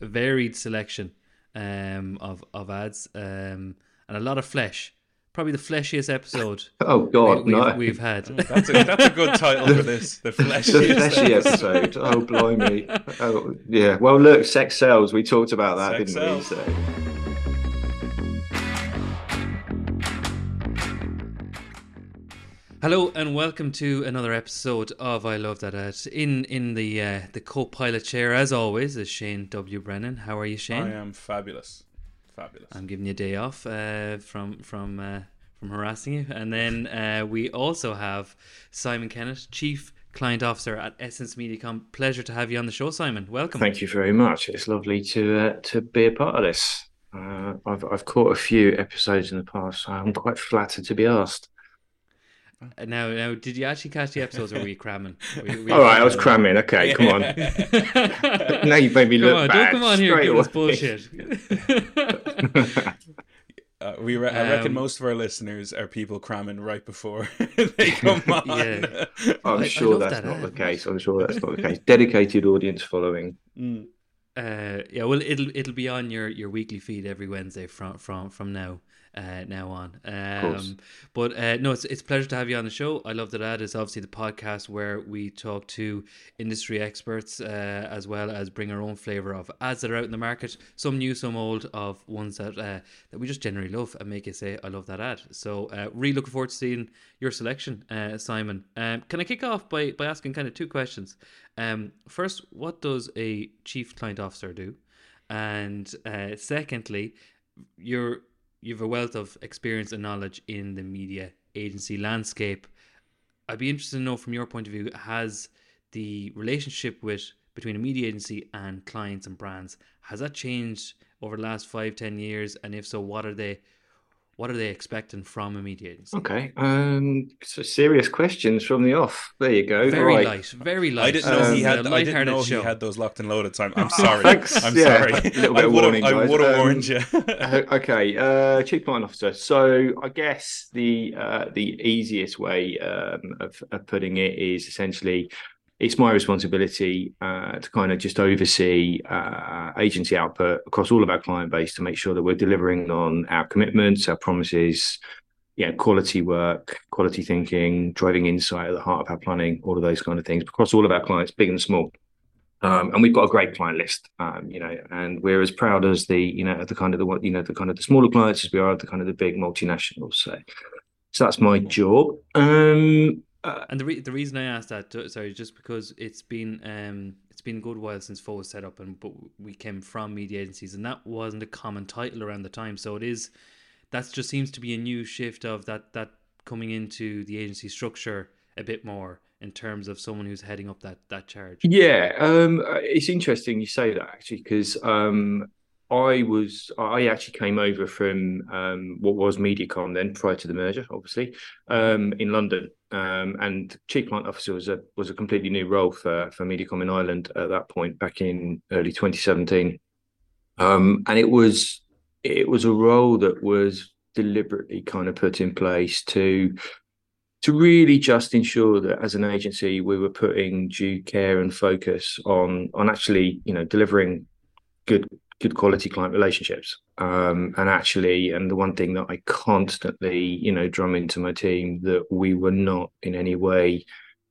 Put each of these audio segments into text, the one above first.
varied selection um, of of ads um, and a lot of flesh. Probably the fleshiest episode. oh God, we, no! We've, we've had. That's a, that's a good title for this. The fleshy, the fleshy episode. Oh blimey! Oh yeah. Well, look, sex sells. We talked about that, Sex didn't we? So. Hello and welcome to another episode of I Love That Ad. In in the uh, the co-pilot chair, as always, is Shane W. Brennan. How are you, Shane? I am fabulous, fabulous. I'm giving you a day off uh, from from uh, from harassing you, and then uh, we also have Simon Kennett, Chief Client Officer at Essence Mediacom. Pleasure to have you on the show, Simon. Welcome. Thank you very much. It's lovely to uh, to be a part of this. Uh, I've I've caught a few episodes in the past, so I'm quite flattered to be asked. Uh, Now, now, did you actually catch the episodes, or were you cramming? Were you- were you All right, I was cramming? cramming. Okay, come on. now you've made me Come look on, bad. don't come on here straight and give us bullshit. Uh, we re- I reckon Um, most of our listeners are people cramming right before they come on. Yeah. I'm I- I sure love that's that not ad. the case. I'm sure that's not the case. Dedicated audience following. Mm. Uh, yeah, well, it'll it'll be on your, your weekly feed every Wednesday from from from now uh, now on. Um, but uh, no, it's it's a pleasure to have you on the show. I love that ad is obviously the podcast where we talk to industry experts uh, as well as bring our own flavor of ads that are out in the market, some new, some old, of ones that uh, that we just generally love and make you say, "I love that ad." So, uh, really looking forward to seeing your selection, uh, Simon. Um, can I kick off by by asking kind of two questions? Um, first, what does a chief client officer do? And uh, secondly, you're you've a wealth of experience and knowledge in the media agency landscape. I'd be interested to know from your point of view, has the relationship with between a media agency and clients and brands has that changed over the last five, ten years? And if so, what are they what are they expecting from a media agency? Okay. Um. So serious questions from the off. There you go. Very Right. light, very light. I didn't know he Um, had. a I didn't know show. he had those locked and loaded. So I'm, I'm sorry. Thanks. I'm Yeah, sorry. a little I bit of would've- warning, I guys. would have Um, warned you. Uh, okay, uh, chief client officer. So I guess the uh, the easiest way um, of, of putting it is essentially it's my responsibility uh, to kind of just oversee uh, agency output across all of our client base to make sure that we're delivering on our commitments, our promises, yeah, quality work, quality thinking, driving insight at the heart of our planning, all of those kind of things across all of our clients, big and small. Um, and we've got a great client list, um, you know, and we're as proud as the, you know, the kind of the you know, the kind of the smaller clients as we are the kind of the big multinationals. So, so that's my job. Um, uh, And the re- the reason I asked that, uh, sorry, just because it's been um it's been a good while since Foe was set up, and but we came from media agencies, and that wasn't a common title around the time. So it is, that just seems to be a new shift of that that coming into the agency structure a bit more in terms of someone who's heading up that that charge. Yeah, um, uh, it's interesting you say that actually because um, I was I actually came over from um, what was MediaCom then prior to the merger, obviously, um, in London, um, and chief client officer was a was a completely new role for for MediaCom in Ireland at that point back in early 2017, um, and it was it was a role that was deliberately kind of put in place to to really just ensure that as an agency we were putting due care and focus on on actually you know delivering good good quality client relationships. Um and actually and the one thing that i constantly you know drum into my team that we were not in any way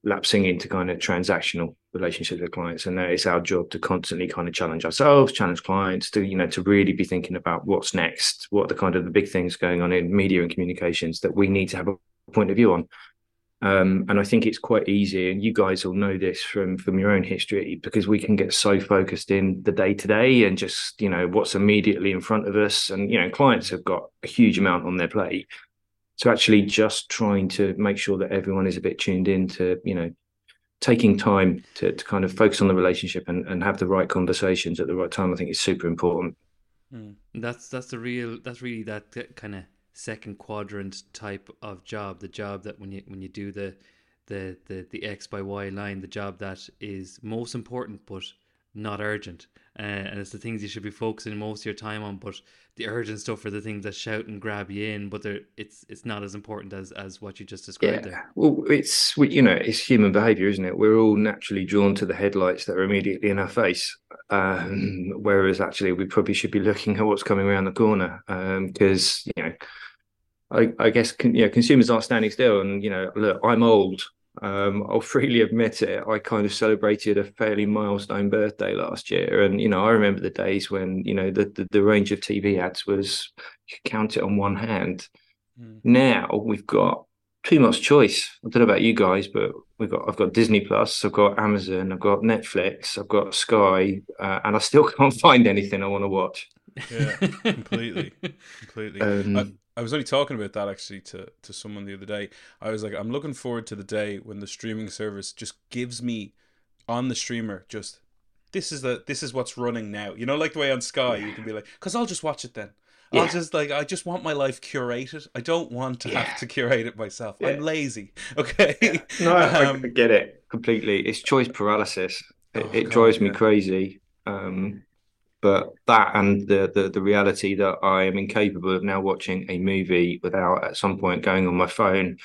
lapsing into kind of transactional relationships with clients. And that it's our job to constantly kind of challenge ourselves challenge clients to you know to really be thinking about what's next what the kind of the big things going on in media and communications that we need to have a point of view on um, and I think it's quite easy, and you guys will know this from from your own history, because we can get so focused in the day to day and just you know what's immediately in front of us, and you know clients have got a huge amount on their plate. So actually, just trying to make sure that everyone is a bit tuned in to you know taking time to to kind of focus on the relationship and and have the right conversations at the right time, I think is super important. That's that's the real that's really that kind of second quadrant type of job. The job that when you when you do the the the the X by Y line, the job that is most important but not urgent. Uh, and it's the things you should be focusing most of your time on. But the urgent stuff are the things that shout and grab you in. But they're, it's it's not as important as as what you just described Yeah, there. well, it's you know it's human behaviour, isn't it? We're all naturally drawn to the headlights that are immediately in our face, um, whereas actually we probably should be looking at what's coming around the corner. Because you know, I, I guess con- you know consumers aren't standing still, and you know, look, I'm old. Um, I'll freely admit it. I kind of celebrated a fairly milestone birthday last year, and you know, I remember the days when you know the the, the range of TV ads was you could count it on one hand. Mm. Now we've got too much choice. I don't know about you guys, but we've got I've got Disney Plus, I've got Amazon, I've got Netflix, I've got Sky, uh, and I still can't find anything I want to watch. Yeah, completely. Completely. Um, I, was only talking about that actually to, to someone the other day. I was like, I'm looking forward to the day when the streaming service just gives me on the streamer just this is the this is what's running now. You know, like the way on Sky you can be like, because I'll just watch it then. I'll just like I just want my life curated. I don't want to Yeah. have to curate it myself. Yeah. I'm lazy. Okay. no, I, Um, I get it completely. It's choice paralysis. It, Oh, it God, drives me crazy. Um, but that and the, the the reality that I am incapable of now watching a movie without at some point going on my phone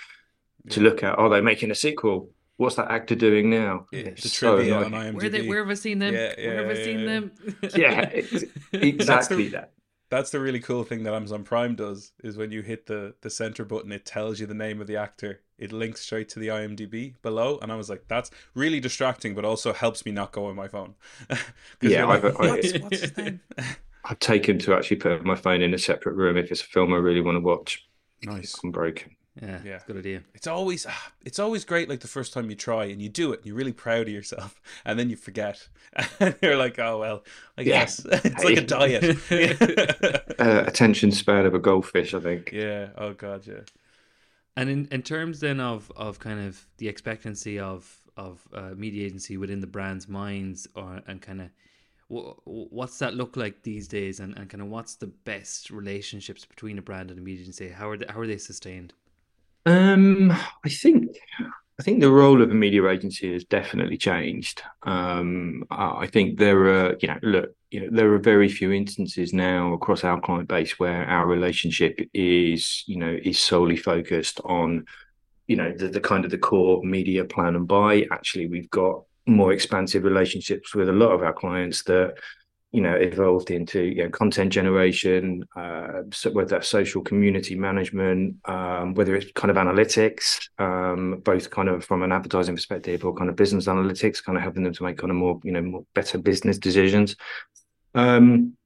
to look at are they making a sequel? What's that actor doing now? Yeah, It's the so trivia on. IMDb. Where they where have I seen them? Yeah, yeah, where have I seen yeah. them? yeah, ex- exactly that. That's the really cool thing that Amazon Prime does is when you hit the the center button, it tells you the name of the actor. It links straight to the IMDb below, and I was like, "That's really distracting, but also helps me not go on my phone. Yeah, like, I've- I- what's, what's his name? I've taken to actually put my phone in a separate room if it's a film I really want to watch. nice. I'm broken. Yeah, Yeah. it's a good idea. It's always ah, it's always great like the first time you try and you do it and you're really proud of yourself and then you forget and you're like oh well I Yeah. guess it's like a diet Uh, attention span of a goldfish, I think. yeah oh god yeah And in, in terms then of, of kind of the expectancy of of uh, media agency within the brand's minds, or and kind of what's that look like these days, and, and kind of what's the best relationships between a brand and a media agency? How are they, how are they sustained? Um, I think I think the role of a media agency has definitely changed. Um, I think there are, you know, look, you know, there are very few instances now across our client base where our relationship is, you know, is solely focused on, you know, the, the kind of the core media plan and buy. Actually, we've got more expansive relationships with a lot of our clients that you know evolved into you know content generation uh so whether that's social community management um whether it's kind of analytics um both kind of from an advertising perspective or kind of business analytics kind of helping them to make kind of more you know more better business decisions. Um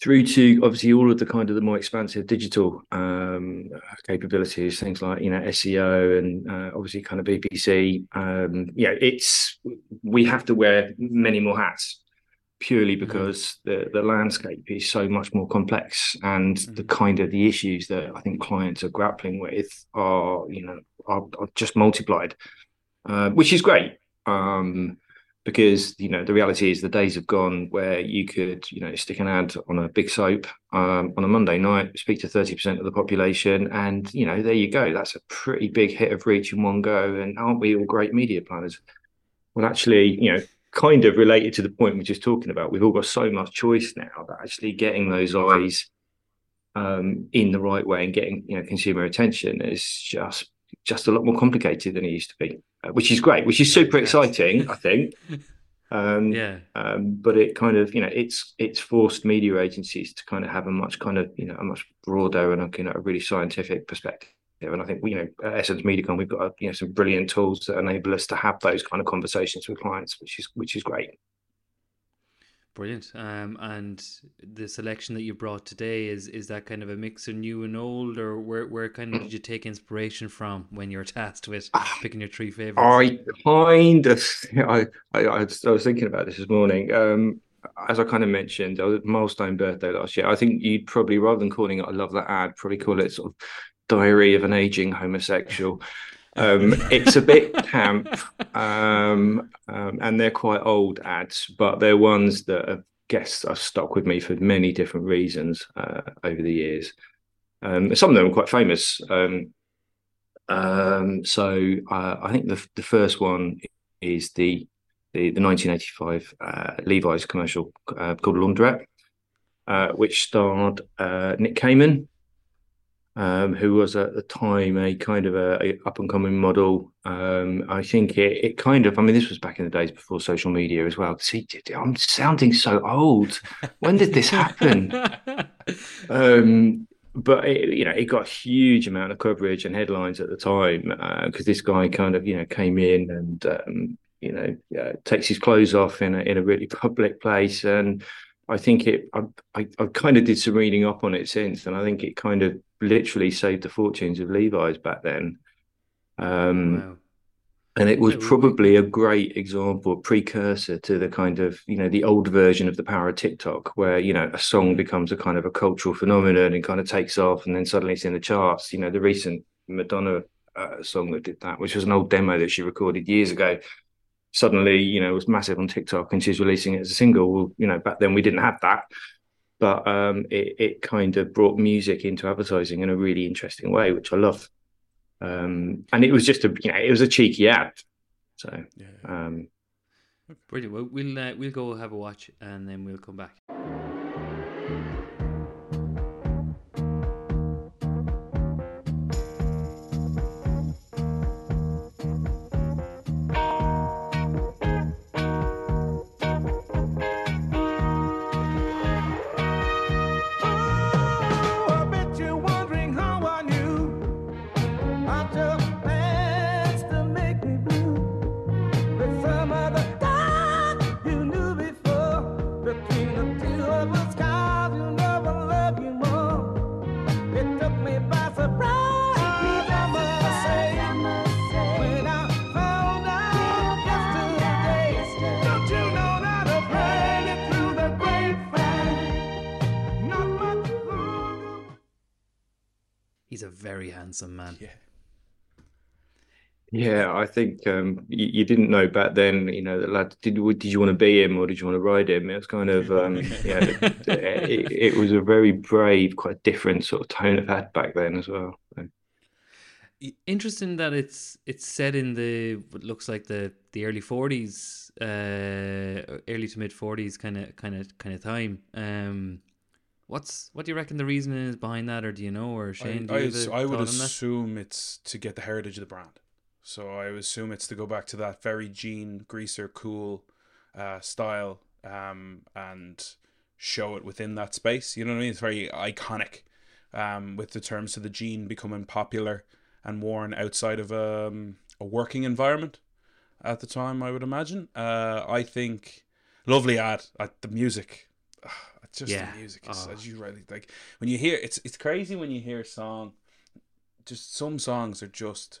through to obviously all of the kind of the more expansive digital um capabilities things like you know SEO and uh, obviously kind of PPC um yeah it's we have to wear many more hats purely because the the landscape is so much more complex and the kind of the issues that I think clients are grappling with are you know are, are just multiplied uh, which is great um because you know the reality is the days have gone where you could you know stick an ad on a big soap um, on a Monday night, speak to thirty percent of the population, and you know there you go. That's a pretty big hit of reach in one go. And aren't we all great media planners? Well, actually, you know, kind of related to the point we're just talking about, we've all got so much choice now that actually getting those eyes um, in the right way and getting you know consumer attention is just just a lot more complicated than it used to be, uh, which is great, which is super exciting, I think. Um, Yeah, um, but it kind of you know it's it's forced media agencies to kind of have a much kind of you know a much broader and a, you know a really scientific perspective. And I think you know at Essence MediaCom we've got you know some brilliant tools that enable us to have those kind of conversations with clients, which is which is great. brilliant. Um, and the selection that you brought today is is that kind of a mix of new and old, or where where kind of did you take inspiration from when you're tasked with picking your three favorites? I kind of I I, I was thinking about this this morning. Um, as I kind of mentioned, I was milestone birthday last year. I think you'd probably rather than calling it "I love that ad," probably call it sort of "Diary of an Aging Homosexual." Um, it's a bit camp, um, um, and they're quite old ads, but they're ones that have guess have stuck with me for many different reasons uh, over the years. Um, some of them are quite famous. Um, um, so uh, I think the the first one is the the, the 1985 uh, Levi's commercial uh, called Laundrette, uh, which starred uh, Nick Kamen, um, who was at the time a kind of a, a up and coming model. Um, I think it, it kind of, I mean, this was back in the days before social media as well. See, I'm sounding so old. When did this happen? um, but it, you know, it got a huge amount of coverage and headlines at the time because uh, this guy kind of, you know, came in and um, you know uh, takes his clothes off in a in a really public place and I think it. I, I, I kind of did some reading up on it since, and I think it kind of literally saved the fortunes of Levi's back then. Um, wow. And it was probably a great example, precursor to the kind of you know the old version of the power of TikTok, where you know a song becomes a kind of a cultural phenomenon and kind of takes off, and then suddenly it's in the charts. You know, the recent Madonna uh, song that did that, which was an old demo that she recorded years ago, suddenly, you know, it was massive on TikTok and she's releasing it as a single. Well, you know, back then we didn't have that. But um, it, it kind of brought music into advertising in a really interesting way, which I love. Um, and it was just a, you know, it was a cheeky ad. So, yeah. um, brilliant. Well, we'll uh, we'll go have a watch and then we'll come back. Very handsome man. Yeah. Yeah, I think um, you, you, didn't know back then. You know, the lad did. Did you want to be him or did you want to ride him? It was kind of um, yeah. it, it, was a very brave, quite different sort of tone of ad back then as well. So. Interesting that it's it's set in the what looks like the the early forties, uh, early to mid forties kind of kind of kind of time. Um, What's what do you reckon the reason is behind that, or do you know, or Shane? I, I, I would assume it's to get the heritage of the brand. So I would assume it's to go back to that very jean greaser cool uh, style um, and show it within that space. You know what I mean? It's very iconic um, with the terms of the jean becoming popular and worn outside of um, a working environment at the time. I would imagine. Uh, I think lovely ad. Uh, the music just yeah. the music is, oh. as you rightly like when you hear it's it's crazy when you hear a song. Just some songs are just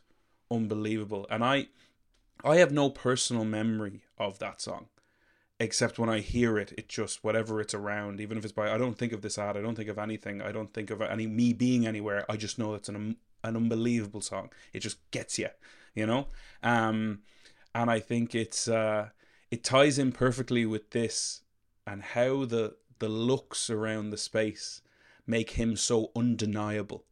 unbelievable, and I I have no personal memory of that song, except when I hear it, it just whatever it's around, even if it's by I don't think of this ad, I don't think of anything, I don't think of any me being anywhere. I just know it's an an unbelievable song. It just gets you, you know. Um, and I think it's uh, it ties in perfectly with this and how the the looks around the space make him so undeniable.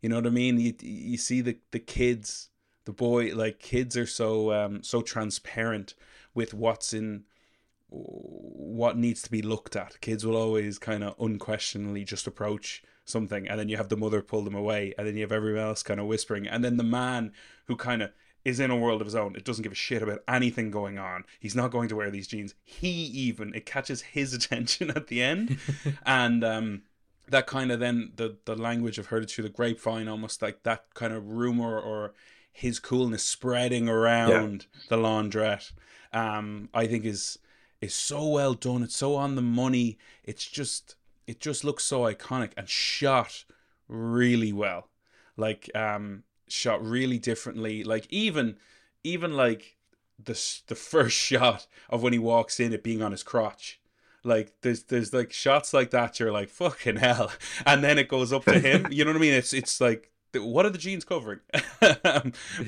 You know what I mean? You you see the the kids, the boy, like kids are so um so transparent with what's in what needs to be looked at. Kids will always kind of unquestioningly just approach something, and then you have the mother pull them away, and then you have everyone else kind of whispering, and then the man who kind of is in a world of his own. It doesn't give a shit about anything going on. He's not going to wear these jeans. He even it catches his attention at the end, and um, that kind of then the the language of heard it through the grapevine, almost like that kind of rumor or his coolness spreading around yeah. the laundrette. Um, I think is is so well done. It's so on the money. It's just it just looks so iconic and shot really well. Like um shot really differently. Like even even like the the first shot of when he walks in, it being on his crotch. Like there's there's like shots like that. You're like fucking hell, and then it goes up to him. you know what I mean? It's it's like what are the jeans covering?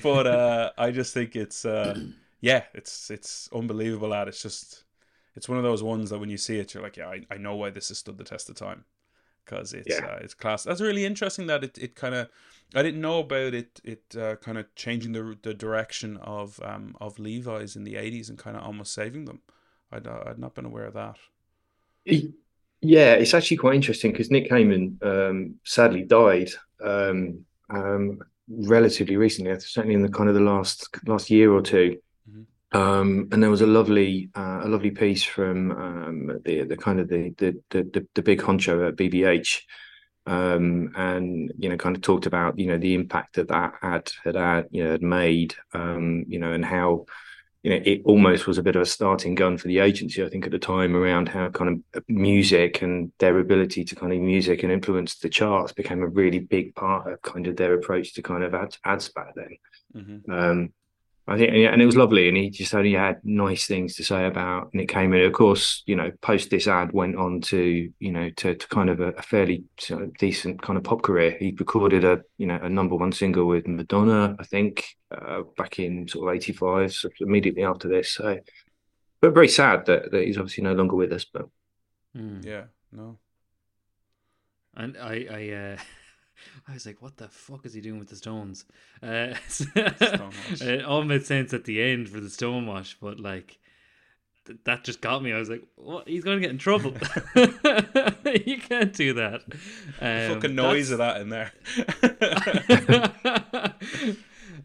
but uh, I just think it's uh, yeah, it's it's unbelievable. At it's just it's one of those ones that when you see it, you're like, yeah, I, I know why this has stood the test of time. because it's Yeah. uh, it's class. That's really interesting that it, it kind of I didn't know about it it uh, kind of changing the the direction of um of Levi's in the eighties and kind of almost saving them. I'd uh, I'd not been aware of that. Yeah, it's actually quite interesting because Nick Kamen um, sadly died um, um, relatively recently, certainly in the kind of the last last year or 2 Mhm. Um, and there was a lovely uh, a lovely piece from um, the the kind of the the the, the big honcho at BBH, um, and you know kind of talked about you know the impact that that ad had had you know had made, um, you know, and how you know, it almost was a bit of a starting gun for the agency, I think, at the time around how kind of music and their ability to kind of music and influence the charts became a really big part of kind of their approach to kind of ads, ads back then. hmm Um, I think, and it was lovely, and he just only had nice things to say about Nick Kamen. Of course, you know, post this ad went on to, you know, to, to kind of a, a fairly sort of decent kind of pop career. He recorded a, you know, a number one single with Madonna, I think, uh, back in sort of '85, so immediately after this. So, but very sad that, that he's obviously no longer with us. But Mm. Yeah, no. And I, I, uh, I was like, "What the fuck is he doing with the stones?" Uh, it all made sense at the end for the stonewash, but like, th- that just got me. I was like, "What? He's going to get in trouble. you can't do that." Um, Fucking noise of that in there.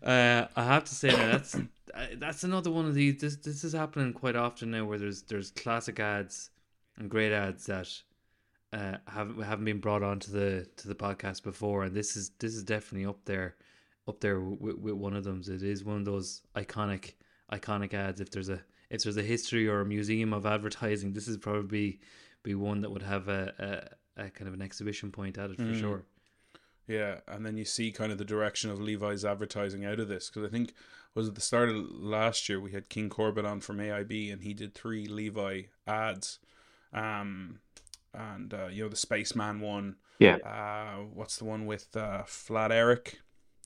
uh, I have to say now that's that's another one of these. This this is happening quite often now, where there's there's classic ads and great ads that uh, haven't haven't been brought onto the to the podcast before, and this is this is definitely up there up there with, with one of them. It is one of those iconic iconic ads. If there's a if there's a history or a museum of advertising, this is probably be one that would have a, a, a kind of an exhibition point at it for Mm. sure. Yeah, and then you see kind of the direction of Levi's advertising out of this because I think was at the start of last year we had King Corbett on from AIB and he did three Levi ads, um, and uh, you know the Spaceman one. Yeah. Uh, what's the one with uh, Flat Eric,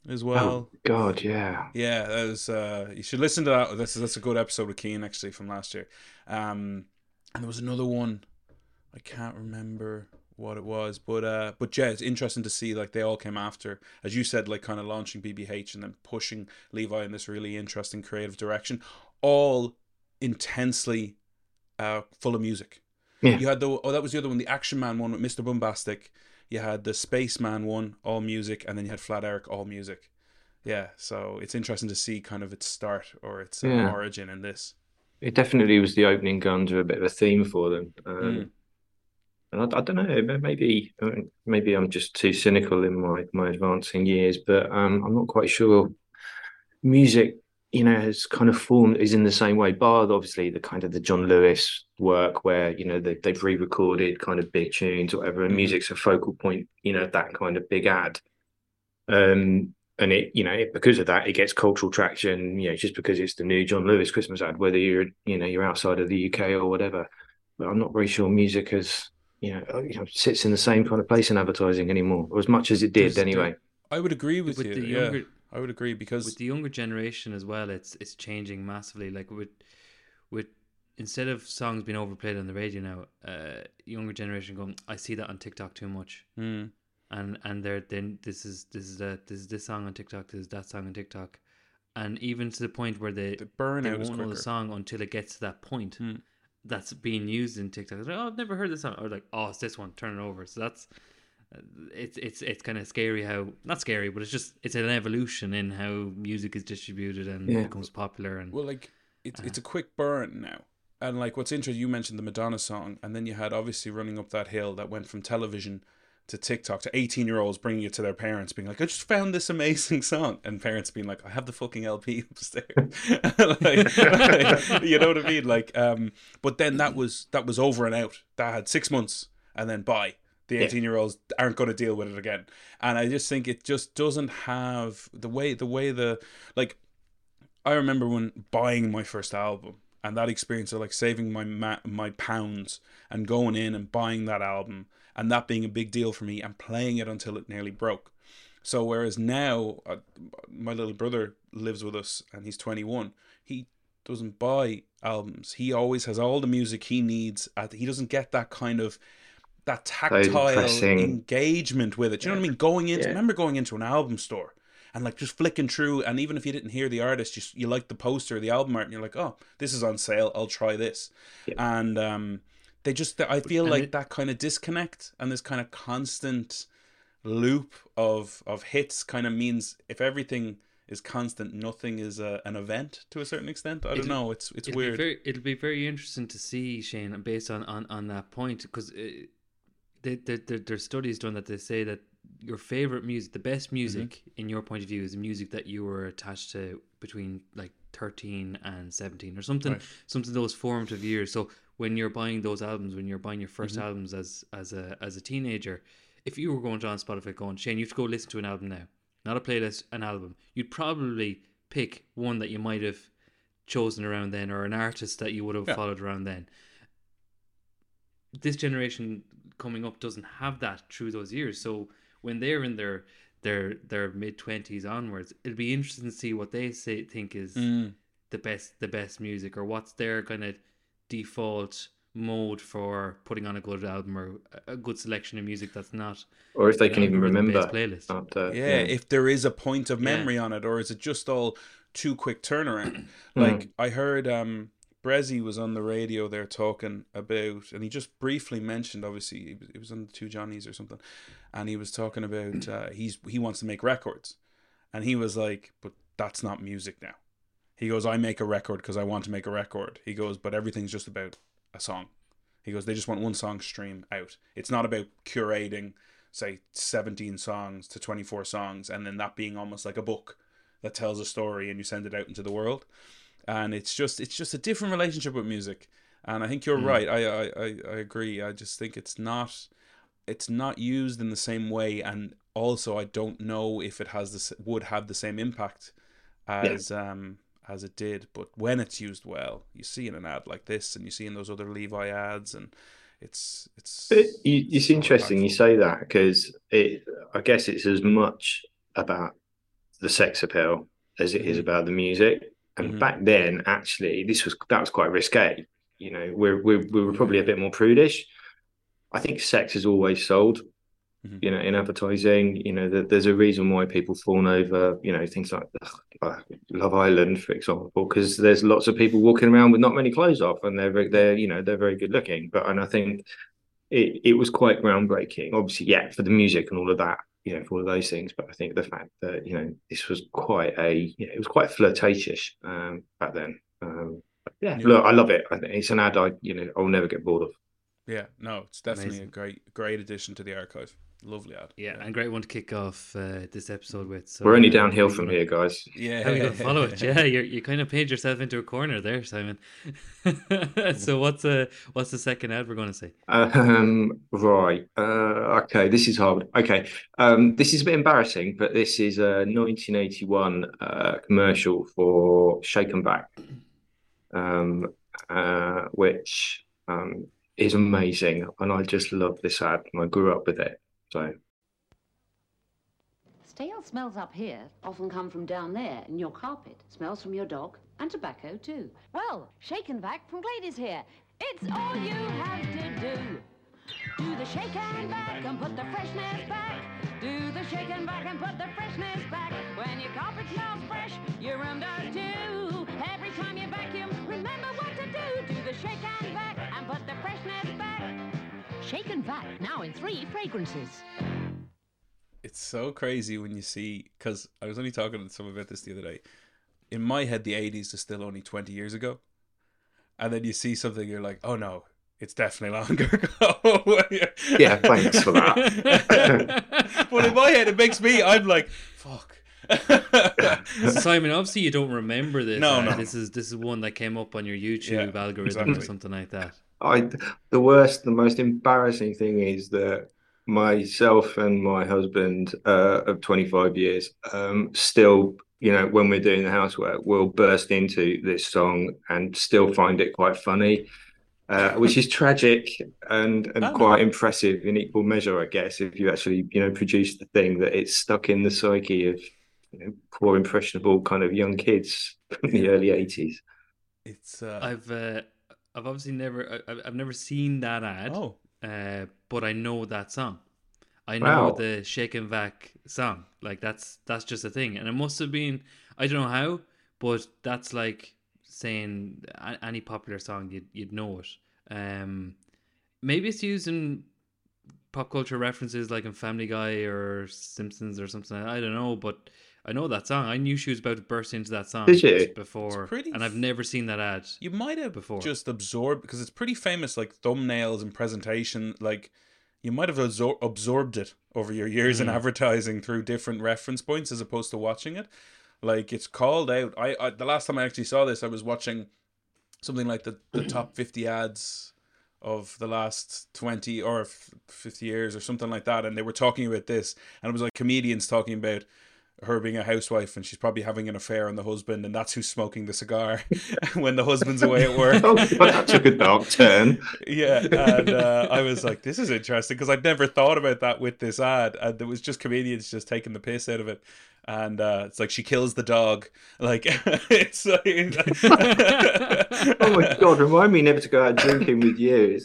as well? oh God, yeah, Yeah, that was. Uh, you should listen to that. That's that's a good episode of Keen actually from last year. Um, and there was another one. I can't remember what it was, but uh, but yeah, it's interesting to see like they all came after, as you said, like kind of launching BBH and then pushing Levi in this really interesting creative direction, all intensely uh, full of music. Yeah. You had the oh that was the other one, the Action Man one with Mr. Boombastic. You had the Spaceman one, all music, and then you had Flat Eric, all music. Yeah, so it's interesting to see kind of its start or its uh, Yeah. origin in this. it definitely was the opening gun to a bit of a theme for them. Um, Mm. And I, I don't know, maybe uh, maybe I'm just too cynical in my my advancing years, but um, I'm not quite sure. Music, you know, has kind of formed is in the same way. Bar obviously the kind of the John Lewis work where you know they, they've re-recorded kind of big tunes or whatever, and Mhm. music's a focal point. You know, that kind of big ad. Um, and it, you know, it, because of that, it gets cultural traction. You know, just because it's the new John Lewis Christmas ad, whether you're, you know, you're outside of the UK or whatever. But I'm not very sure music has, you know, you know, sits in the same kind of place in advertising anymore, or as much as it did There's- there- anyway. I would agree with, with you. the yeah, younger I would agree because with the younger generation as well it's it's changing massively like with with instead of songs being overplayed on the radio now uh younger generation going i see that on tiktok too much Mm, and and they're then this is this is that this is this song on tiktok this is that song on tiktok and even to the point where they the they burnout is won't know the song until it gets to that point Hmm. that's being used in TikTok. Like, oh, I've never heard this song. Or like, oh, it's this one. Turn it over. So that's it's it's it's kind of scary how not scary, but it's just it's an evolution in how music is distributed and Yeah. becomes popular. And Well, like it's Uh-huh. it's a quick burn now, and like what's interesting, you mentioned the Madonna song, and then you had obviously running up that hill that went from television to TikTok to eighteen year olds bringing it to their parents, being like, "I just found this amazing song," and parents being like, "I have the fucking LP upstairs," like, like, you know what I mean? Like, um, but then that was that was over and out. That had six months, and then bye. The eighteen year olds aren't going to deal with it again, and I just think it just doesn't have the way the way the like I remember when buying my first album and that experience of like saving my ma- my pounds and going in and buying that album and that being a big deal for me and playing it until it nearly broke. So whereas now uh, my little brother lives with us and he's 21, he doesn't buy albums. He always has all the music he needs. At, he doesn't get that kind of that tactile depressing. engagement with it. Do you know what I mean? Going into Yeah. remember going into an album store and like just flicking through, and even if you didn't hear the artist, you you like the poster, the album art, and you're like, oh, this is on sale. I'll try this, Yeah. and um, they just I feel And like it- that kind of disconnect and this kind of constant loop of of hits kind of means if everything is constant, nothing is a, an event to a certain extent. I don't know. It's it's it'll weird. Be very, it'll be very interesting to see Shane based on on, on that point because uh, they, they, they, there's studies done that they say that your favorite music, the best music Mm-hmm. in your point of view, is the music that you were attached to between like 13 and 17 or something, Right. something those formative years. So when you're buying those albums, when you're buying your 1st Mm-hmm. albums as as a as a teenager, if you were going to on Spotify going, Shane, you have to go listen to an album now, not a playlist, an album, you'd probably pick one that you might have chosen around then or an artist that you would have Yeah. followed around then. This generation coming up doesn't have that through those years. So when they're in their their their mid twenties onwards, it'll be interesting to see what they say think is Mm. the best the best music or what's their kind of default mode for putting on a good album or a- a good selection of music that's not or if they can even remember playlist. after. yeah, if there is a point of Yeah. memory on it, or is it just all too quick turnaround? Like I heard um Bressie was on the radio there talking about, and he just briefly mentioned, obviously, it was on the Two Johnnies or something, and he was talking about uh, he's he wants to make records, and he was like, but that's not music now. He goes, I make a record because I want to make a record. He goes, but everything's just about a song. He goes, they just want one song stream out. It's not about curating, say, 17 songs to 24 songs and then that being almost like a book that tells a story and you send it out into the world. And it's just it's just a different relationship with music. And I think you're Mm. right. I, I, I, agree. I just think it's not it's not used in the same way and also I don't know if it has this would have the same impact as um as it did. But when it's used well, you see in an ad like this, and you see in those other Levi ads, and it's it's. You, it's interesting you say that because it. I guess it's as much about the sex appeal as it is Mhm. about the music. And Mhm. back then, actually, this was that was quite risque. You know, we're, we're we were probably a bit more prudish. I think sex is always sold. Mhm. You know, in advertising, you know, that there's a reason why people fawn over, you know, things like uh, Love Island, for example, because there's lots of people walking around with not many clothes off, and they're very- they're you know they're very good looking. But and I think it it was quite groundbreaking. Obviously, yeah, for the music and all of that, you know, for all of those things. But I think the fact that you know this was quite a you know it was quite flirtatious um, back then. Um, yeah, Yeah. look, I love it. I think it's an ad I you know I'll never get bored of. Yeah, no, it's definitely Amazing. a great great addition to the archive. Lovely ad. Yeah, and great one to kick off uh, this episode with. So We're only uh, downhill how from you here, guys. Yeah. gonna- How you gonna follow it? Yeah, you you kind of paid yourself into a corner there, Simon. so what's uh what's the second ad we're going to say? Um, right. Uh, okay, this is hard. Okay. Um, this is a bit embarrassing, but this is a 1981 uh, commercial for Shake and Vac, um, uh, which um, is amazing. And I just love this ad, and I grew up with it. Stale smells up here often come from down there in your carpet. Smells from your dog and tobacco too. Well, shake and vac from Glade's here. It's all you have to do. Do the shake and vac and put the freshness back. Do the shake and vac and put the freshness back. When your carpet smells fresh, your room does too. Every time you Shake and vac now in three fragrances. It's so crazy when you see because I was only talking to someone about this the other day. In my head, the '80s is still only 20 years ago, and then you see something, you're like, "Oh no, it's definitely longer ago." Yeah, thanks for that. but in my head, it makes me. I'm like, "Fuck." Simon, obviously you don't remember this. No, ad. no. This is this is one that came up on your YouTube Yeah, algorithm or something like that. I the worst, the most embarrassing thing is that myself and my husband uh, of 25 years um, still, you know, when we're doing the housework, will burst into this song and still find it quite funny. Uh, which is tragic and and Oh, no. quite impressive in equal measure, I guess, if you actually you know produce the thing that it's stuck in the psyche of you know, poor impressionable kind of young kids from the early eighties. It's uh, I've uh, I've obviously never I- I've, I've never seen that ad. oh uh, but I know that song. I know Wow. the Shake and Vac song. Like that's that's just a thing, and it must have been. I don't know how, but that's like saying any popular song you'd you'd know it. Um, maybe it's used in pop culture references like in Family Guy or Simpsons or something. I don't know, but I know that song. I knew she was about to burst into that song Did you? before, It's pretty and I've never seen that ad. You might have Before. just absorbed because it's pretty famous, like thumbnails and presentation. Like you might have absor- absorbed it over your years in Mm. advertising through different reference points as opposed to watching it. Like it's called out. I, I the last time I actually saw this, I was watching something like the the top fifty ads of the last 20 or 50 years or something like that and they were talking about this and it was like comedians talking about her being a housewife and she's probably having an affair on the husband and that's who's smoking the cigar when the husband's away at work oh, that took a dark turn. yeah and uh, i was like this is interesting because i'd never thought about that with this ad and it was just comedians just taking the piss out of it and uh, it's like she kills the dog like it's like Oh my God, remind me never to go out drinking with you.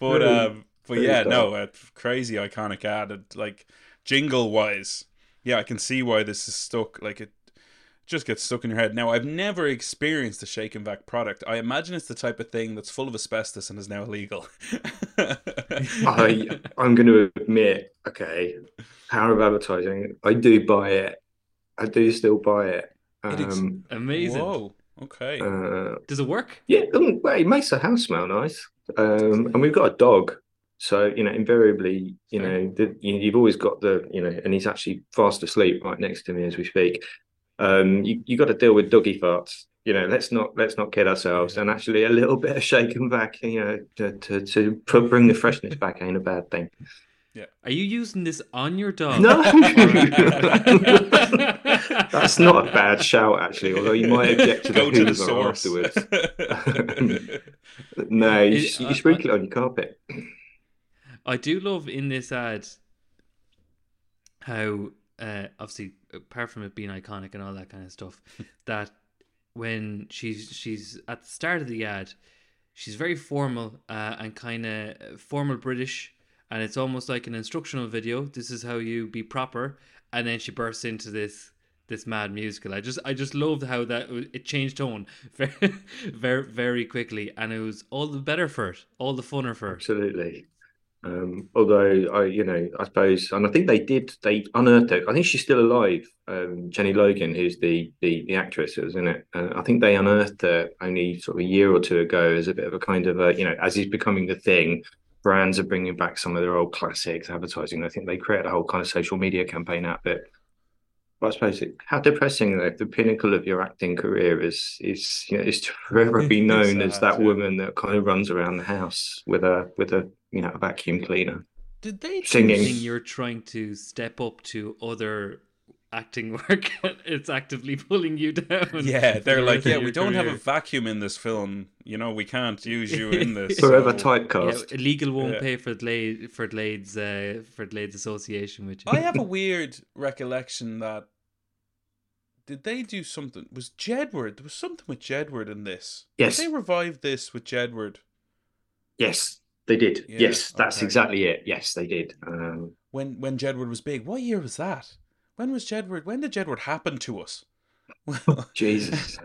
but um but Very yeah dark. no uh, crazy iconic ad like jingle wise yeah i can see why this is stuck like it just gets stuck in your head now i've never experienced a shake and vac product i imagine it's the type of thing that's full of asbestos and is now illegal I, I'm going to admit, okay, power of advertising. I do buy it. I do still buy it. It ex- Um, Amazing. whoa okay uh, Does it work? yeah, it well, it makes the house smell nice. Um, and we've got a dog, so you know, invariably, you know, the, you, you've always got the, you know, and he's actually fast asleep right next to me as we speak. Um, you you got to deal with doggy farts. You know, let's not let's not kid ourselves. And actually, a little bit of shaking back, you know, to to, to bring the freshness back ain't a bad thing. Yeah. Are you using this on your dog? No, that's not a bad shout actually. Although you might object to the go to the source afterwards. No, you, you I- sprinkle it on your carpet. I do love in this ad how uh, obviously apart from it being iconic and all that kind of stuff, that when she's she's at the start of the ad, she's very formal uh, and kind of formal British, and it's almost like an instructional video. This is how you be proper, and then she bursts into this this mad musical. I just I just loved how that it changed tone very very very quickly, and it was all the better for it, all the funner for it. Absolutely. Um, although I, you know, I suppose, and I think they did. They unearthed it. I think she's still alive. Um, Jenny Logan, who's the the the actress, who was in it. Uh, I think they unearthed it only sort of a year or two ago as a bit of a kind of a, you know, as he's becoming the thing. Brands are bringing back some of their old classics, advertising. I think they created a whole kind of social media campaign out of it. But I suppose it, how depressing though. The pinnacle of your acting career is is you know is to forever be known as that yeah. woman that kind of runs around the house with a with a you know a vacuum cleaner. Did they Singing. thing you're trying to step up to other acting work it's actively pulling you down Yeah, they're like, yeah, we don't have a vacuum in this film. You know, we can't use you in this. Forever so- yeah, typecast. legal won't Yeah. pay for Glade for Glade's uh, for Glade's association with you I have a weird recollection that did they do something? Was Jedward? There was something with Jedward in this. Yes. Did they revive this with Jedward Yes, they did. Yeah, yes, that's okay. exactly it. Yes, they did. Um, when when Jedward was big? What year was that? When was Jedward? When did Jedward happen to us? Jesus,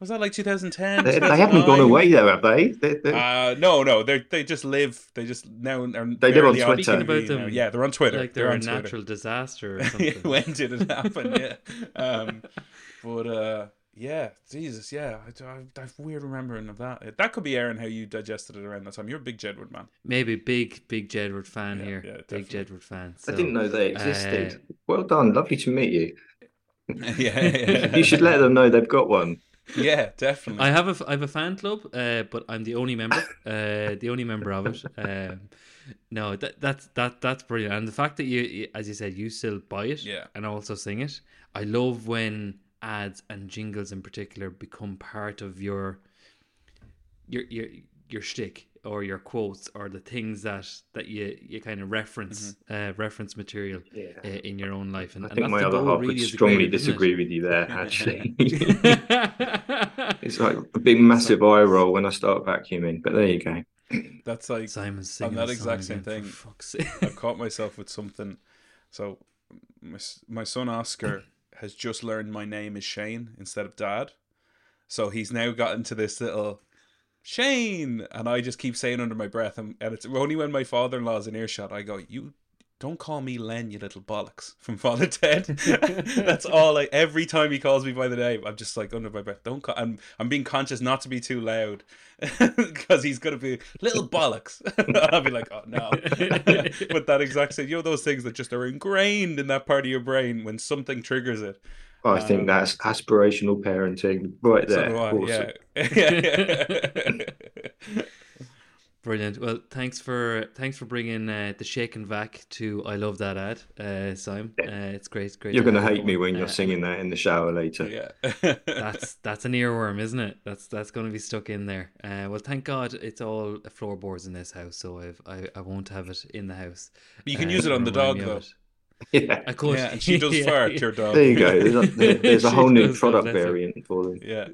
was that like 2010? they, they haven't gone away though, have they? they, they Uh, no, no, they they just live. They just now are They live on barely Twitter. Speaking about TV now. them, yeah, they're on Twitter. like they're, a on Twitter. natural disaster or something when did it happen? Yeah. Um, but uh, yeah, Jesus, yeah, I, I, I've weird remembering of that. That could be Aaron how you digested it around that time. You're a big Jedward man. maybe big big Jedward fan Yeah, here yeah, big. Jedward fan I didn't know they existed. uh, well done, lovely to meet you. yeah, yeah, You should let them know they've got one. Yeah, definitely. I have a I have a fan club, uh, but I'm the only member, uh, the only member of it. Um, no, that that's that that's brilliant, and the fact that you, you- as you said, you still buy it, Yeah. and also sing it. I love when ads and jingles in particular become part of your your your your shtick or your quotes or the things that that you you kind of reference uh, reference material Yeah. uh, in your own life. And, I and think that's my the other half really would strongly creative, disagree with you there, actually. it's like a big massive eye roll when I start vacuuming. But there you go. That's like Simon's singing that exact same thing. for. I caught myself with something. So, my, s- my son Oscar has just learned my name is Shane instead of Dad. So he's now gotten to this little Shane, and I just keep saying under my breath, and, and it's only when my father in law's in earshot, I go, "You don't call me Len, you little bollocks," from Father Ted. That's all. I every time he calls me by the name, I'm just like under my breath. Don't call. I'm I'm being conscious not to be too loud because he's gonna be little bollocks. I'll be like, oh no. but that exact same, you know, those things that just are ingrained in that part of your brain when something triggers it. I think Um, that's aspirational parenting right there. I, Awesome. yeah. Brilliant. Well, thanks for thanks for bringing uh, the shake and vac to I love that ad, uh, Simon. Uh, it's great. Great. You're going to hate me when you're Uh, singing that in the shower later. yeah. That's that's an earworm, isn't it? That's that's going to be stuck in there. Uh, well, thank God it's all floorboards in this house, so I've, I I won't have it in the house. But you can Uh, use it on the dog though. Yeah. I could. Yeah, and she does Yeah, fart, yeah. your dog. There you go. There's a, there's a whole new product bless her. variant for them. Yeah.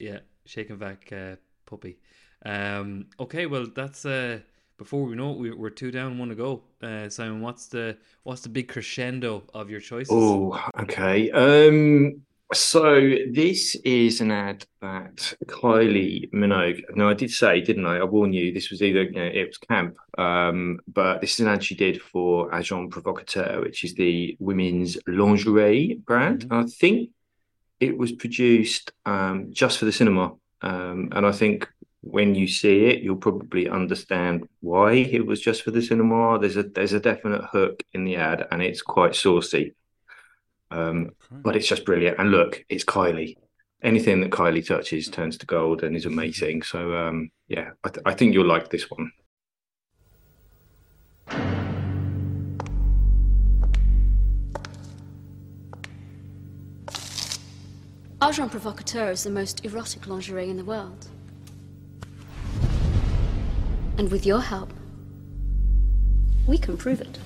Yeah, shake and vac uh, puppy. Um, okay, well that's uh, before we know it, we, we're two down, one to go. Uh, Simon, what's the what's the big crescendo of your choices? Oh, okay. Um, so this is an ad that Kylie Minogue. Now I did say, didn't I? I warned you. This was either you know, it was camp, um, but this is an ad she did for Agent Provocateur, which is the women's lingerie brand. Mhm. I think it was produced um, just for the cinema, um, and I think when you see it, you'll probably understand why it was just for the cinema. There's a there's a definite hook in the ad, and it's quite saucy. Um, but it's just brilliant. And look, it's Kylie. Anything that Kylie touches turns to gold and is amazing. So um, yeah, I, th- I think you'll like this one. Agent Provocateur is the most erotic lingerie in the world. And with your help, we can prove it.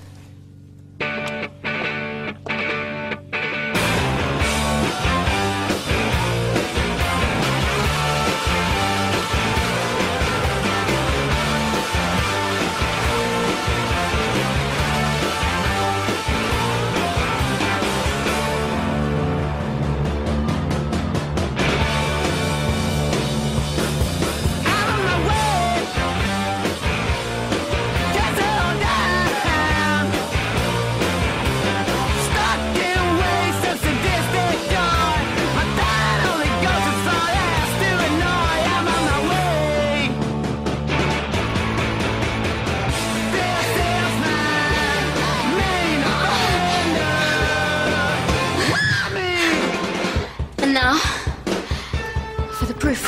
For the proof.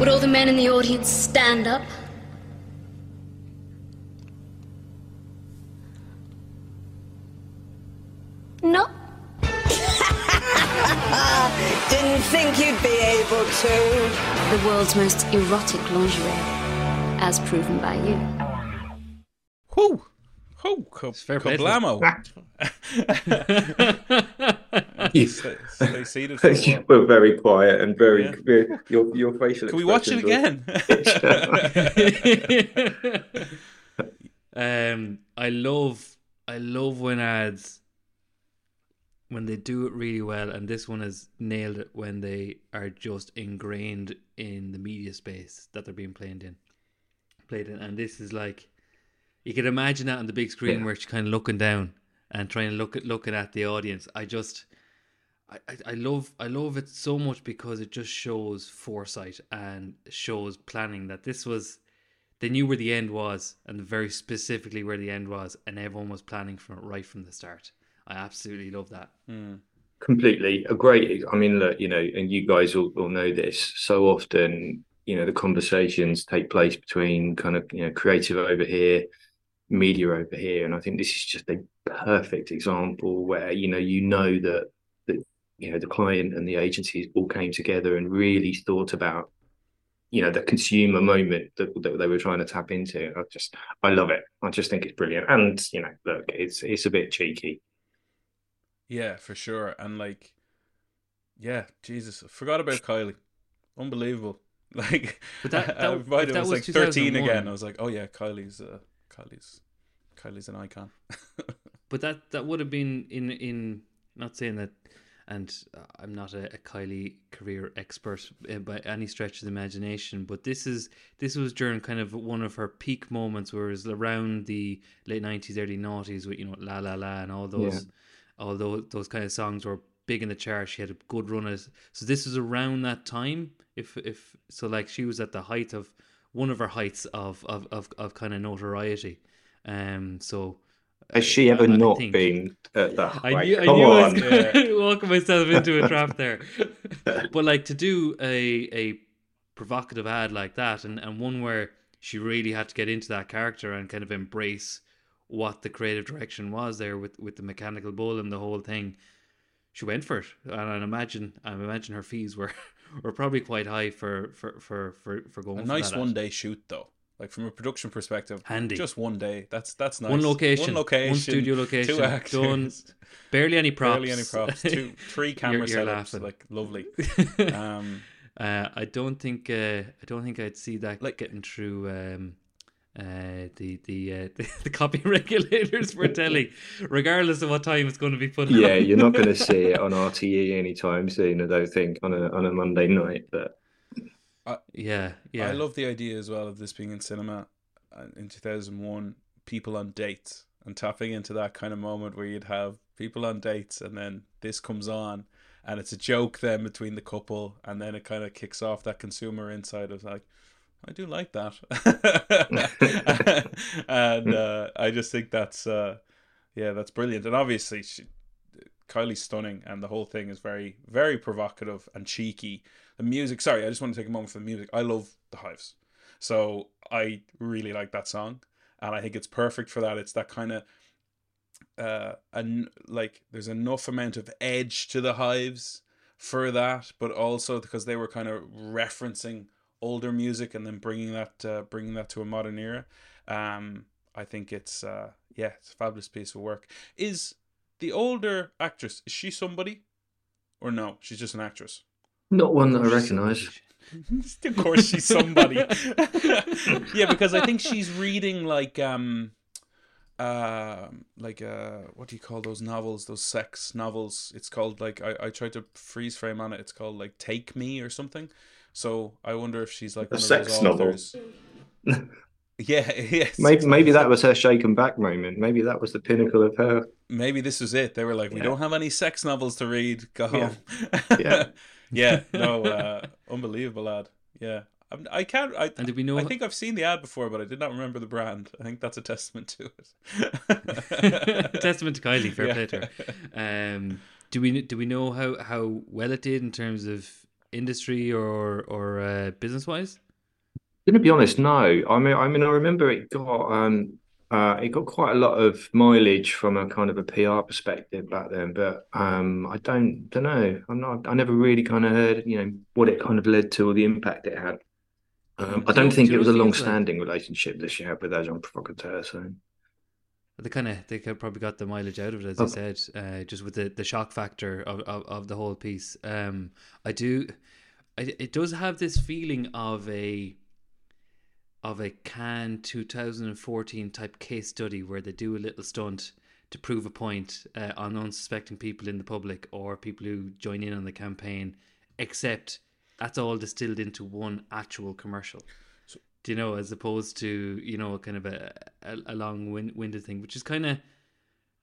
Would all the men in the audience stand up? No? Didn't think you'd be able to. The world's most erotic lingerie, as proven by you. Whoo! Whoo! Co- fair play to them. Kablamo. You- stay, stay seated you were very quiet and very, Yeah. very your your facial. Can we watch it again? um, I love I love when ads when they do it really well, and this one has nailed it when they are just ingrained in the media space that they're being played in, played in, and this is like you can imagine that on the big screen Yeah. where she's kind of looking down and trying to look at looking at the audience. I just. I, I- I love I love it so much because it just shows foresight and shows planning that this was they knew where the end was and very specifically where the end was and everyone was planning from it right from the start. I absolutely love that. Hmm. completely a great i mean look you know and you guys all, all know this so often you know the conversations take place between kind of you know creative over here media over here and i think this is just a perfect example where you know you know that that you know the client and the agencies all came together and really thought about you know the consumer moment that, that they were trying to tap into i just i love it i just think it's brilliant and you know look it's it's a bit cheeky Yeah, for sure. And like, yeah, Jesus, I forgot about Kylie. Unbelievable. Like, But that- I, that- I, if that was was like thirteen again. I was like, oh yeah, Kylie's, uh, Kylie's, Kylie's an icon. But that that would have been in in not saying that, and uh, I'm not a, a Kylie career expert uh, by any stretch of the imagination. But this is this was during kind of one of her peak moments, where it was around the late '90s, early '90s, with you know La La La and all those, all those those kind of songs were big in the chart. She had a good run at. So this was around that time. If if so, like she was at the height of one of her heights of of of, of kind of notoriety. Um. So. Has she uh, ever I- I not think- been at that? I height? knew, I Come knew I on. was gonna walking myself into a trap there. but like to do a a provocative ad like that, and, and one where she really had to get into that character and kind of embrace what the creative direction was there with, with the mechanical bull and the whole thing. She went for it, and I imagine I imagine her fees were were probably quite high for for for for, for going a for nice one day shoot though. Like from a production perspective, Handy. Just one day. That's that's nice. One location, one location, one studio location, two actors, done barely any props, barely any props, two, three camera You're- you're setups, laughing. like lovely. Um, Uh, I don't think uh, I don't think I'd see that Like- getting through um, uh, the the, uh, the the copy regulators for telly, regardless of what time it's going to be put. On. Yeah, on. you're not going to see it on RTE anytime soon. I don't think on a on a Monday night. But yeah, yeah. I love the idea as well of this being in cinema uh, in 2001, people on dates and tapping into that kind of moment where you'd have people on dates and then this comes on and it's a joke then between the couple and then it kind of kicks off that consumer inside of like, I do like that. and uh, I just think that's, uh, yeah, that's brilliant. And obviously, she, Kylie's stunning, and the whole thing is very, very provocative and cheeky. The music, sorry, I just want to take a moment for the music. I love the Hives, so I really like that song, and I think it's perfect for that. It's that kind of, uh, and like there's enough amount of edge to the Hives for that, but also because they were kind of referencing older music and then bringing that, uh, bringing that to a modern era. Um, I think it's, uh, yeah, it's a fabulous piece of work. Is the older actress is she somebody or no she's just an actress not one that I recognise. of course she's somebody yeah because i think she's reading like um uh, like uh what do you call those novels those sex novels it's called like I, I tried to freeze frame on it it's called like take me or something so i wonder if she's like A sex those novel. yeah yes Maybe maybe that was her shake and vac moment. Maybe that was the pinnacle of her. maybe this was it. They were like, we Yeah. don't have any sex novels to read. Go Yeah. home. Yeah. yeah. No, uh, unbelievable ad. Yeah. I'm, I can't. I, And did we know? I think I've seen the ad before, but I did not remember the brand. I think that's a testament to it. Testament to Kylie, fair Yeah. play to her. Um, do we do we know how, how well it did in terms of industry or or uh, business wise? Gonna be honest, no. I mean, I mean, I remember it got um, uh, it got quite a lot of mileage from a kind of a PR perspective back then, but um, I don't, don't know. I'm not. I never really kind of heard, you know, what it kind of led to or the impact it had. Um, I don't think it was a know what it feels like? long-standing relationship that she had with Agent Provocateur. So They kind of they could probably got the mileage out of it, as you said, uh, just with the, the shock factor of, of, of the whole piece. Um, I do, I, it does have this feeling of a of a Cannes 2014 type case study where they do a little stunt to prove a point uh, on unsuspecting people in the public or people who join in on the campaign, except that's all distilled into one actual commercial. Do you know, as opposed to you know, a kind of a a, a long winded thing, which is kind of,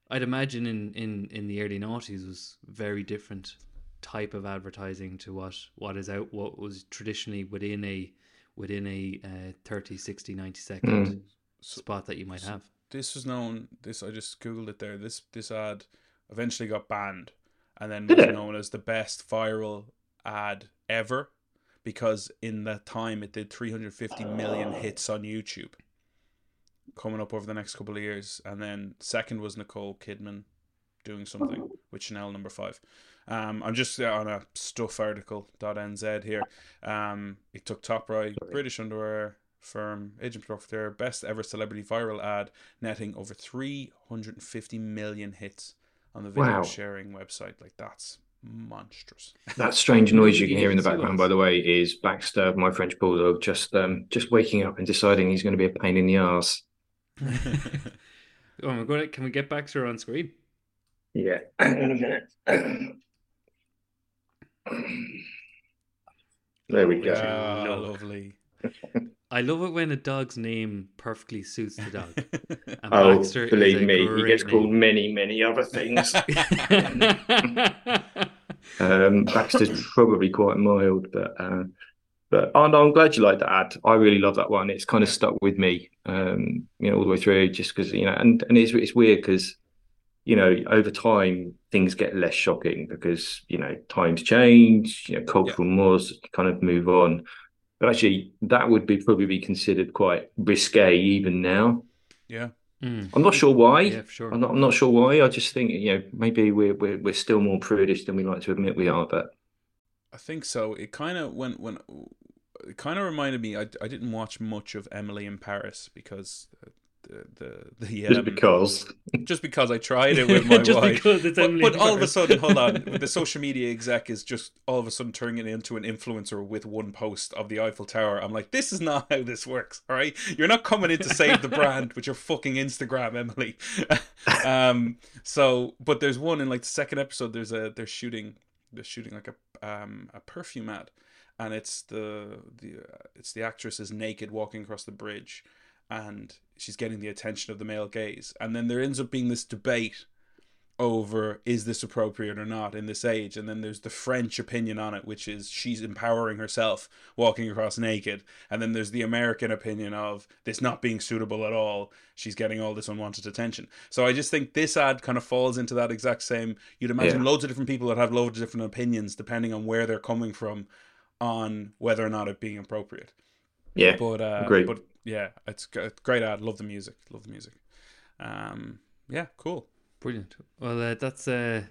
I'd imagine in in in the early noughties was very different type of advertising to what what is out what was traditionally within a within a uh, 30 60 90 second Mm. spot that you might have this was known. This I just googled it there. This this ad eventually got banned, and then was known as the best viral ad ever, because in that time it did 350 million hits on YouTube. Coming up over the next couple of years, and then second was Nicole Kidman doing something with Chanel number five. Um, I'm just on a stuff article.nz here. Um, it took top right British underwear firm agent their best ever celebrity viral ad netting over 350 million hits on the video Wow. sharing website. Like that's monstrous. That strange noise you can hear in the background, by the way, is Baxter, my French bulldog, just um, just waking up and deciding he's going to be a pain in the ass. Oh my god! Can we get Baxter on screen? Yeah. Hang on a minute. There we go. No. lovely. I love it when a dog's name perfectly suits the dog. And Oh, Baxter believe me, he great gets called name. many, many other things. Um, Baxter's probably quite mild, but uh, but oh, no, I'm glad you like that ad. I really love that one. It's kind of stuck with me, um, you know, all the way through, just because you know, and and it's it's weird because you know over time things get less shocking because you know times change, you know, cultural mores kind of move on. But actually, that would be probably be considered quite risque even now. yeah. Mm. I'm not sure why. Yeah, for sure. I'm not. I'm not sure why. I just think you know maybe we're we're we're still more prudish than we like to admit we are. But I think so. It kind of when when it kind of reminded me. I, I didn't watch much of Emily in Paris because the the, the just um, because just because I tried it with my Just wife. because it's but, but all of a sudden, hold on, the social media exec is just all of a sudden turning it into an influencer with one post of the Eiffel Tower. I'm like, this is not how this works. All right, you're not coming in to save the brand with your fucking Instagram, Emily. um, so, but there's one in like the second episode. There's a they're shooting they're shooting like a um a perfume ad, and it's the the uh, it's the actress is naked walking across the bridge, and she's getting the attention of the male gaze, and then there ends up being this debate over is this appropriate or not in this age? And then there's the french opinion on it which is she's empowering herself walking across naked. And then there's the american opinion of this not being suitable at all. She's getting all this unwanted attention. So i just think this ad kind of falls into that exact same you'd imagine Yeah. loads of different people that have loads of different opinions depending on where they're coming from on whether or not it being appropriate. Yeah, but uh Agreed. but yeah it's great ad love the music love the music um yeah cool Brilliant. Well, uh, that's uh,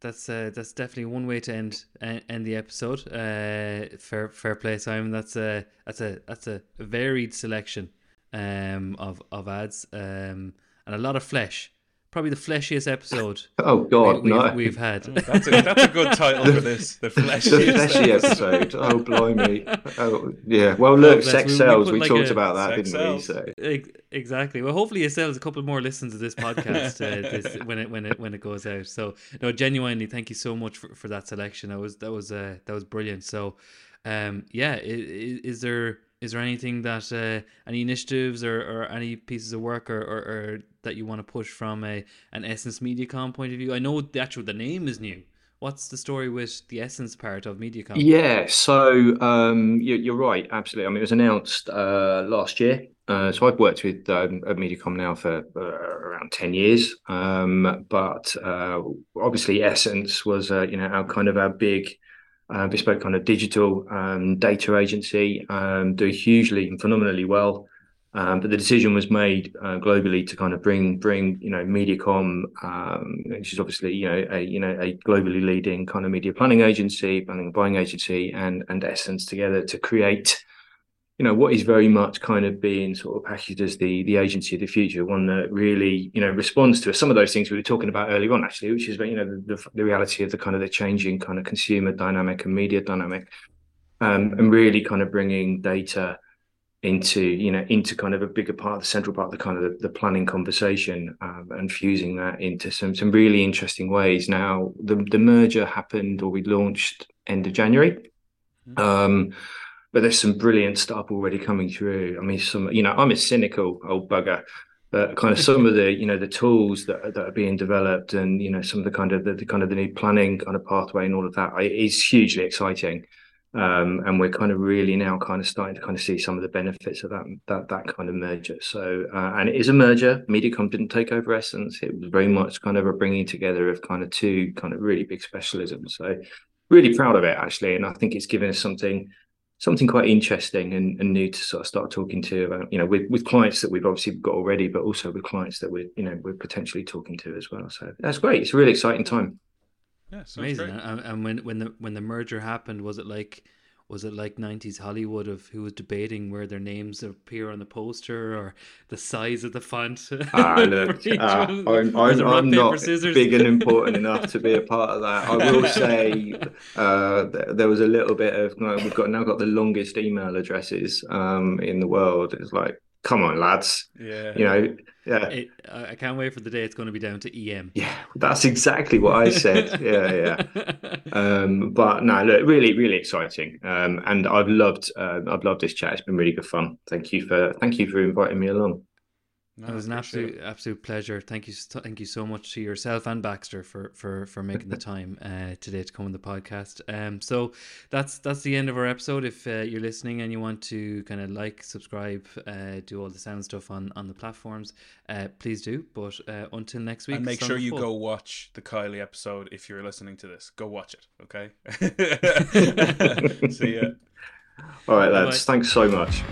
that's uh, that's definitely one way to end end, end the episode. Uh, fair fair play, Simon. That's a that's a that's a varied selection um of of ads um and a lot of flesh. Probably the fleshiest episode oh god, we, no, have we've had. That's a, that's a good title for this. The fleshy, the fleshy episode. Oh blimey! Oh yeah. Well, look, bless. sex We- we sells. put We, like talked a- about that, didn't we? So Exactly. Well, hopefully it sells a couple more listens of this podcast uh, this, when it when it when it goes out. So no, genuinely, thank you so much for, for that selection. That was that was uh, that was brilliant. So, um, yeah, is, is there is there anything that uh, any initiatives or, or any pieces of work or, or, or that you want to push from a an Essence MediaCom point of view? I know the actual the name is new. What's the story with the Essence part of MediaCom? yeah. So um, you, you're right. Absolutely. I mean, it was announced uh, last year. Uh, so I've worked with um, at MediaCom now for uh, around ten years. Um, but uh, obviously, Essence was uh, you know our kind of our big. Uh, bespoke kind of digital um, data agency, um, do hugely and phenomenally well. Um, but the decision was made uh, globally to kind of bring bring you know MediaCom, um, which is obviously you know a you know a globally leading kind of media planning agency, planning and buying agency, and and Essence together to create you know what is very much kind of being sort of packaged as the the agency of the future, one that really you know responds to some of those things we were talking about earlier on, actually, which is you know the, the, the reality of the kind of the changing kind of consumer dynamic and media dynamic, um, and really kind of bringing data into you know into kind of a bigger part the central part of the kind of the, the planning conversation um, and fusing that into some some really interesting ways. Now the the merger happened or we launched end of january. Um but there's some brilliant stuff already coming through i mean some you know i'm a cynical old bugger but kind of some of the you know the tools that, that are being developed and you know some of the kind of the, the kind of the new planning kind of pathway and all of that is hugely exciting um, and we're kind of really now kind of starting to kind of see some of the benefits of that that that kind of merger. So, uh, and it is a merger. MediaCom didn't take over Essence. It was very much kind of a bringing together of kind of two kind of really big specialisms. So, really proud of it actually, and I think it's given us something something quite interesting and, and new to sort of start talking to about you know with with clients that we've obviously got already, but also with clients that we're you know we're potentially talking to as well. So that's great. It's a really exciting time. Yeah, Amazing. great. And, and when when the when the merger happened, was it like was it like 90s Hollywood of who was debating where their names appear on the poster or the size of the font? Ah, look, uh, I'm, I'm, I'm not scissors? big and important enough to be a part of that. I will say uh, there was a little bit of we've got now got the longest email addresses um, in the world. It's like come on, lads. Yeah. You know, yeah. It, I can't wait for the day it's going to be down to EM. Yeah, that's exactly what I said. yeah, yeah. Um, but no, look, really, really exciting. Um, and I've loved, uh, I've loved this chat. It's been really good fun. Thank you for, thank you for inviting me along. No, it was an absolute it. absolute pleasure. Thank you, thank you so much to yourself and Baxter for for for making the time uh, today to come on the podcast. Um, so that's that's the end of our episode. If uh, you're listening and you want to kind of like, subscribe, uh, do all the sound stuff on on the platforms, uh, please do. But uh, until next week, and make sure you go watch the Kylie episode if you're listening to this. Go watch it, okay? See ya. All right, lads. Bye. Thanks so much.